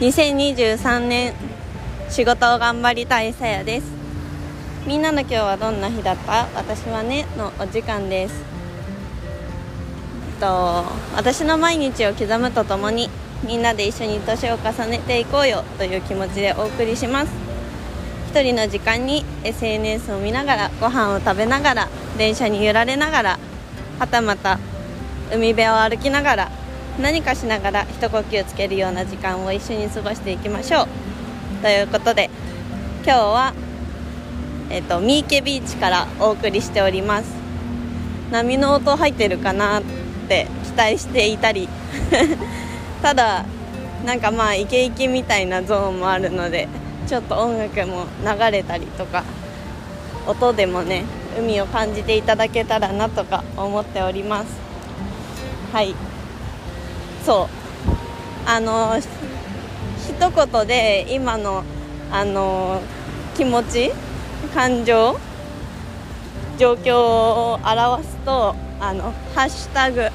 2023年仕事を頑張りたいさやです。みんなの今日はどんな日だった？私はねのお時間です。と私の毎日を刻むとともにみんなで一緒に年を重ねていこうよという気持ちでお送りします。一人の時間に SNS を見ながらご飯を食べながら電車に揺られながらはたまた海辺を歩きながら何かしながら一呼吸つけるような時間を一緒に過ごしていきましょう。ということで今日は、えっと、三池ビーチからお送りしております。波の音入ってるかなって期待していたり。ただなんかまあイケイケみたいなゾーンもあるのでちょっと音楽も流れたりとか音でもね海を感じていただけたらなとか思っております。はい。そう。あの一言で今のあの気持ち感情状況を表すとあのハッシュタグ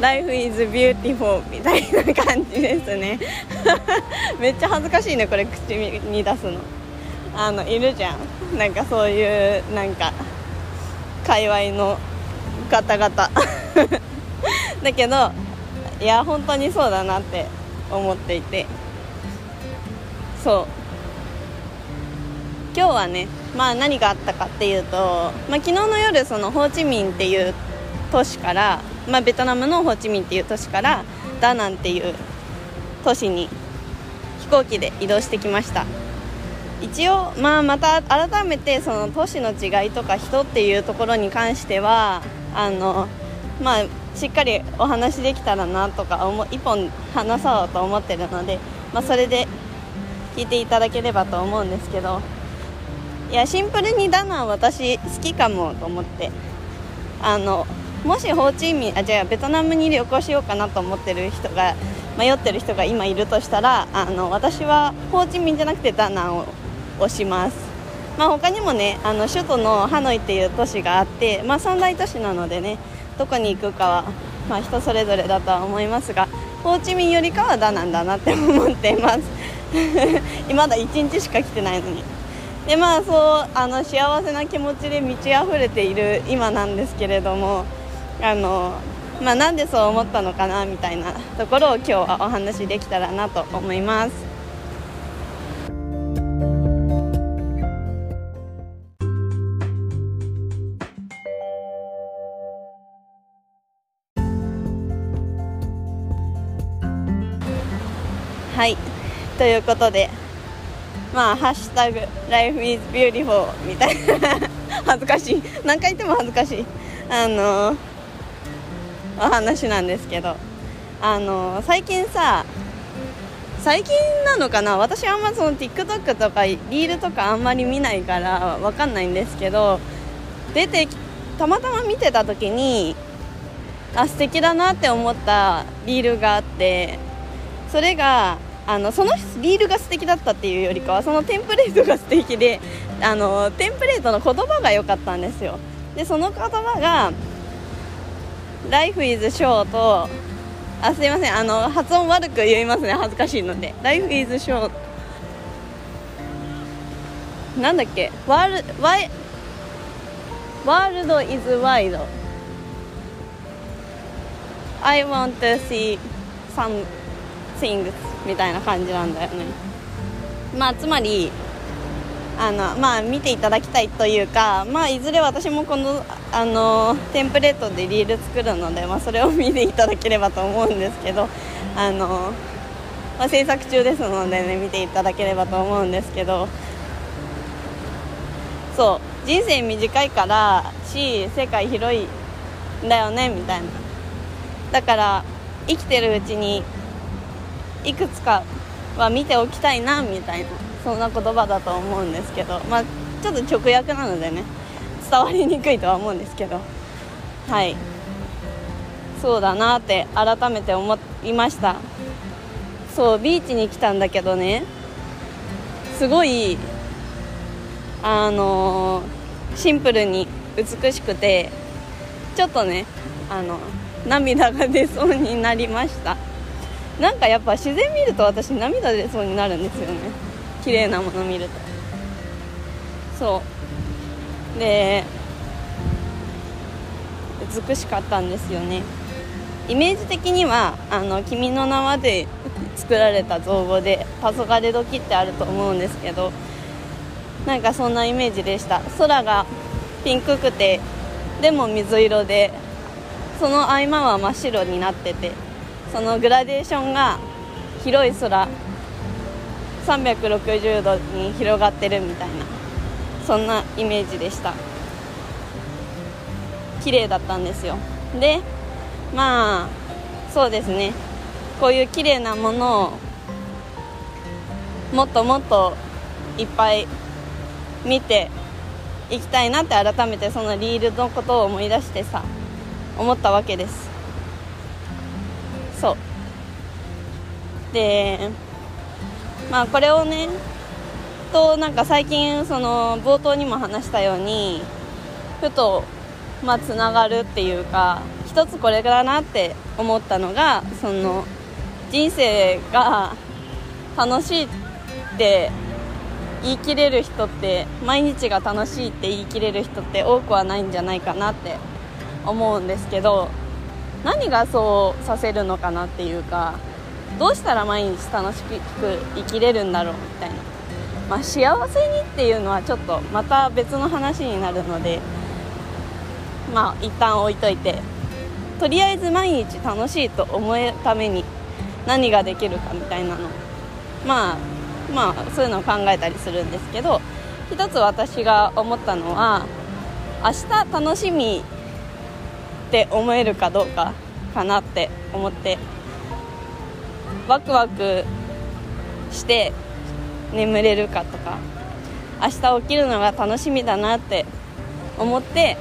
Life is beautiful みたいな感じですね。めっちゃ恥ずかしいねこれ口に出すの。あのいるじゃん。なんかそういうなんか界隈の方々。だけどいや本当にそうだなって思っていて。そう。今日はねまあ何があったかっていうと、まあ、昨日の夜そのホーチミンっていう都市から、まあ、ベトナムのホーチミンっていう都市からダナンっていう都市に飛行機で移動してきました。一応、まあ、また改めてその都市の違いとか人っていうところに関してはあの、まあ、しっかりお話できたらなとか思一本話そうと思ってるので、まあ、それで聞いていただければと思うんですけどいやシンプルにダナン私好きかもと思ってあのもしホーチミンあじゃあベトナムに旅行しようかなと思ってる人が迷ってる人が今いるとしたらあの私はホーチミンじゃなくてダナンを押します、まあ、他にもねあの首都のハノイっていう都市があって、まあ、三大都市なのでねどこに行くかは、まあ、人それぞれだとは思いますがホーチミンよりかはダナンだなって思っています まだ1日しか来てないのにでまあそうあの幸せな気持ちで満ち溢れている今なんですけれどもあのまあ、なんでそう思ったのかなみたいなところを今日はお話できたらなと思います。ということでまあ「ハッシュタグ Life is beautiful」みたいな。恥ずかしい。何回言っても恥ずかしい。あのお話なんですけど。あの最近さ最近なのかな？私あんまその TikTok とかリールとかあんまり見ないからわかんないんですけど出てたまたま見てた時にあ素敵だなって思ったリールがあってそれがあのそのリールが素敵だったっていうよりかはそのテンプレートが素敵で あのテンプレートの言葉が良かったんですよ。でその言葉が「Life is short」あすいませんあの発音悪く言いますね恥ずかしいので「Life is short」なんだっけ？ワールワイワールド is wide I want to see some things みたいな感じなんだよね。まあつまりあのまあ見ていただきたいというかまあいずれ私もこのあのテンプレートでリール作るので、まあ、それを見ていただければと思うんですけどあの、まあ、制作中ですのでね見ていただければと思うんですけどそう人生短いからし世界広いんだよねみたいな。だから生きてるうちにいくつかは見ておきたいなみたいなそんな言葉だと思うんですけどまあちょっと直訳なのでね伝わりにくいとは思うんですけどはい。そうだなって改めて思いました。そうビーチに来たんだけどねすごいあのー、シンプルに美しくてちょっとねあの涙が出そうになりました。なんかやっぱ自然見ると私涙出そうになるんですよね。綺麗なもの見ると。そう。で美しかったんですよね。イメージ的には「あの君の名は」で作られた造語で「黄昏時」ってあると思うんですけどなんかそんなイメージでした。空がピンクくてでも水色でその合間は真っ白になっててそのグラデーションが広い空360度に広がってるみたいなそんなイメージでした。綺麗だったんですよ。でまあそうですね。こういう綺麗なものをもっともっといっぱい見ていきたいなって改めてそのリールのことを思い出してさ思ったわけです。そう。でまあこれをねとなんか最近その冒頭にも話したようにふとまあつながるっていうか一つこれだなって思ったのがその人生が楽しいって言い切れる人って毎日が楽しいって言い切れる人って多くはないんじゃないかなって思うんですけど何がそうさせるのかなっていうかどうしたら毎日楽しく生きれるんだろうみたいな、まあ、幸せにっていうのはちょっとまた別の話になるのでまあ一旦置いといてとりあえず毎日楽しいと思えるために何ができるかみたいなの。まあまあそういうのを考えたりするんですけど一つ私が思ったのは明日楽しみって思えるかどうかかなって思ってワクワクして眠れるかとか明日起きるのが楽しみだなって思って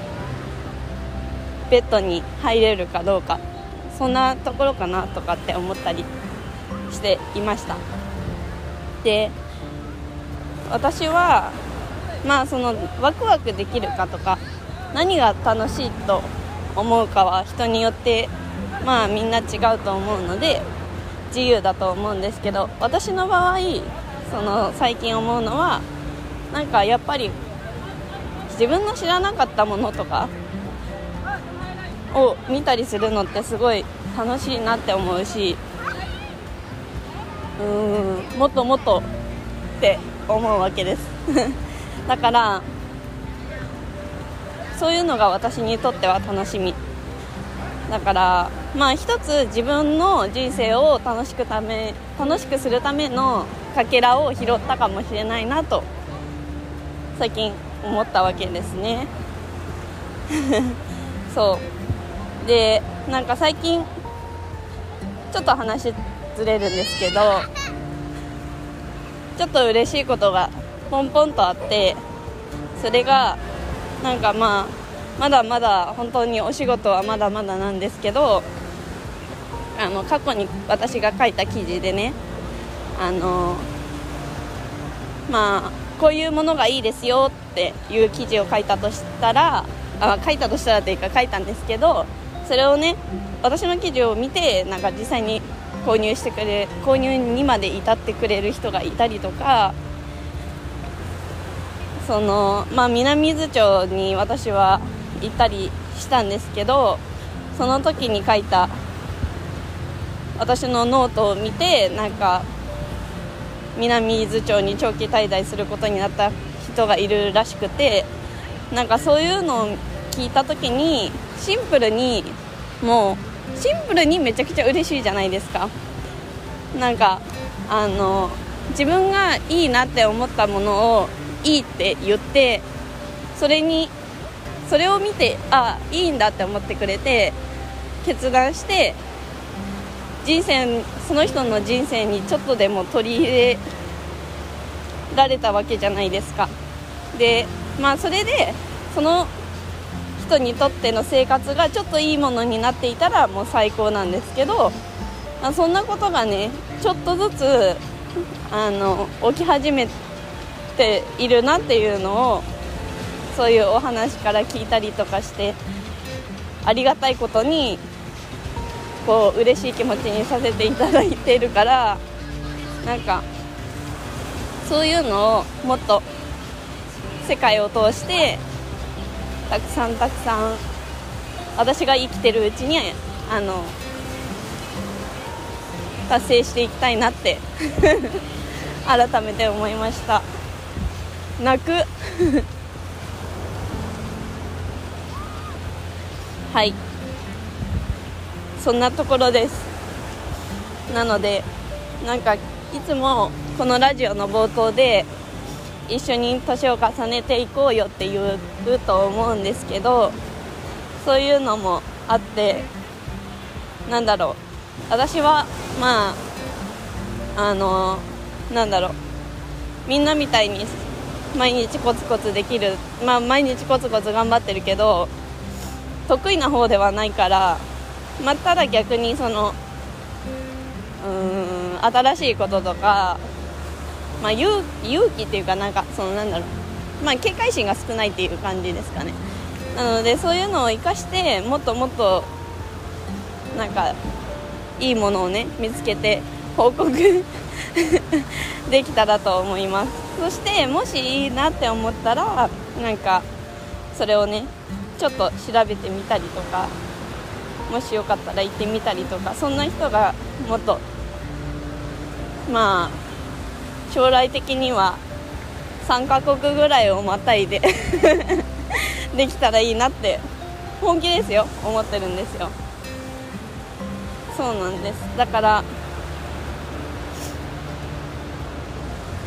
ベッドに入れるかどうかそんなところかなとかって思ったりしていました。で私はまあそのワクワクできるかとか何が楽しいと思うかは人によってまあみんな違うと思うので自由だと思うんですけど私の場合その最近思うのはなんかやっぱり自分の知らなかったものとかを見たりするのってすごい楽しいなって思うしうんもっともっとって思うわけです。だからそういうのが私にとっては楽しみ。だからまあ一つ自分の人生を楽しくため楽しくするためのかけらを拾ったかもしれないなと最近思ったわけですね。そう。でなんか最近ちょっと話ずれるんですけどちょっと嬉しいことがポンポンとあってそれがなんかまあまだまだ本当にお仕事はまだまだなんですけどあの過去に私が書いた記事でねあのまあこういうものがいいですよっていう記事を書いたとしたらあ書いたとしたらというか書いたんですけどそれをね私の記事を見てなんか実際に購入してくれ購入にまで至ってくれる人がいたりとかそのまあ南伊豆町に私は行ったりしたんですけどその時に書いた私のノートを見てなんか南伊豆町に長期滞在することになった人がいるらしくてなんかそういうのを聞いた時にシンプルにもうシンプルにめちゃくちゃ嬉しいじゃないですか。なんかあの自分がいいなって思ったものをいいって言ってそれにそれを見てあいいんだって思ってくれて決断して人生その人の人生にちょっとでも取り入れられたわけじゃないですか。でまあそれでその人にとっての生活がちょっといいものになっていたらもう最高なんですけど、まあ、そんなことがねちょっとずつあの起き始めてているなっていうのをそういうお話から聞いたりとかしてありがたいことに構嬉しい気持ちにさせていただいているからなんかそういうのをもっと世界を通してたくさんたくさん私が生きてるうちにあの達成していきたいなって 改めて思いました。泣く。はい。そんなところです。なのでなんかいつもこのラジオの冒頭で一緒に年を重ねていこうよって言うと思うんですけどそういうのもあってなんだろう。私はまああのなんだろう。みんなみたいに毎日コツコツできるまあ毎日コツコツ頑張ってるけど得意な方ではないからまあ、ただ逆にそのうん新しいこととか、まあ、勇勇気っていうかなんかそのなんだろう、まあ、警戒心が少ないっていう感じですかね。なのでそういうのを生かしてもっともっとなんかいいものをね見つけて報告できたらと思います。そしてもしいいなって思ったらなんかそれをねちょっと調べてみたりとかもしよかったら行ってみたりとかそんな人がもっとまあ将来的には3カ国ぐらいをまたいで できたらいいなって本気ですよ。思ってるんですよ。そうなんです。だから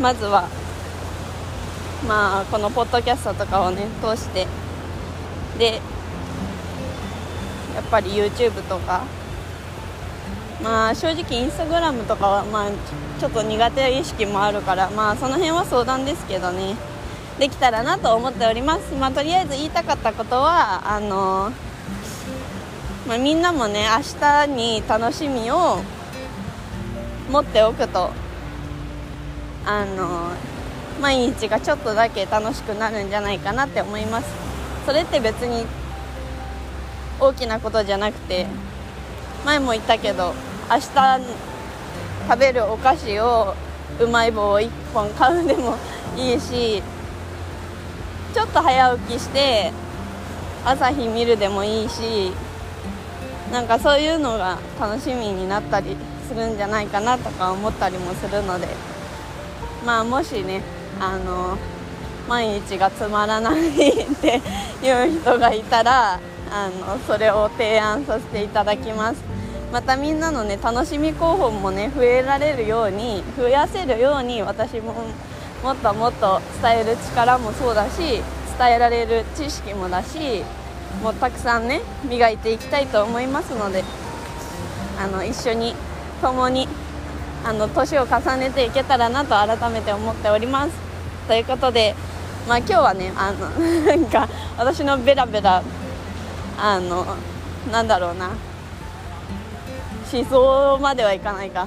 まずはまあこのポッドキャストとかをね通してでやっぱり YouTube とかまあ正直インスタグラムとかはまあちょっと苦手意識もあるからまあその辺は相談ですけどねできたらなと思っております。まあとりあえず言いたかったことはあのまあ、みんなもね明日に楽しみを持っておくとあの毎日がちょっとだけ楽しくなるんじゃないかなって思います。それって別に大きなことじゃなくて前も言ったけど明日食べるお菓子をうまい棒を1本買うでもいいしちょっと早起きして朝日見るでもいいしなんかそういうのが楽しみになったりするんじゃないかなとか思ったりもするので。まあもしねあの毎日がつまらないっていう人がいたらあのそれを提案させていただきます。またみんなのね楽しみ候補もね増えられるように増やせるように私ももっともっと伝える力もそうだし伝えられる知識もだしもうたくさんね磨いていきたいと思いますのであの一緒に共にあの年を重ねていけたらなと改めて思っております。ということでまあ今日はねあの なんか私のベラベラあのなんだろうな。思想まではいかないか。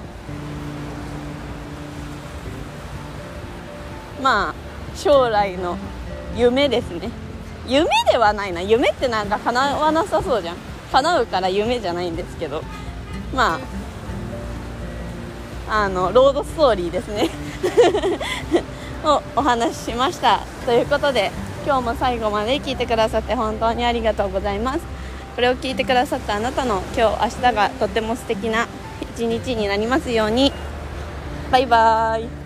まあ将来の夢ですね。夢ではないな。夢ってなんか叶わなさそうじゃん。叶うから夢じゃないんですけど。まああのロードストーリーですね。をお話ししました。ということで今日も最後まで聞いてくださって本当にありがとうございます。これを聞いてくださったあなたの今日明日がとっても素敵な一日になりますように。バイバーイ。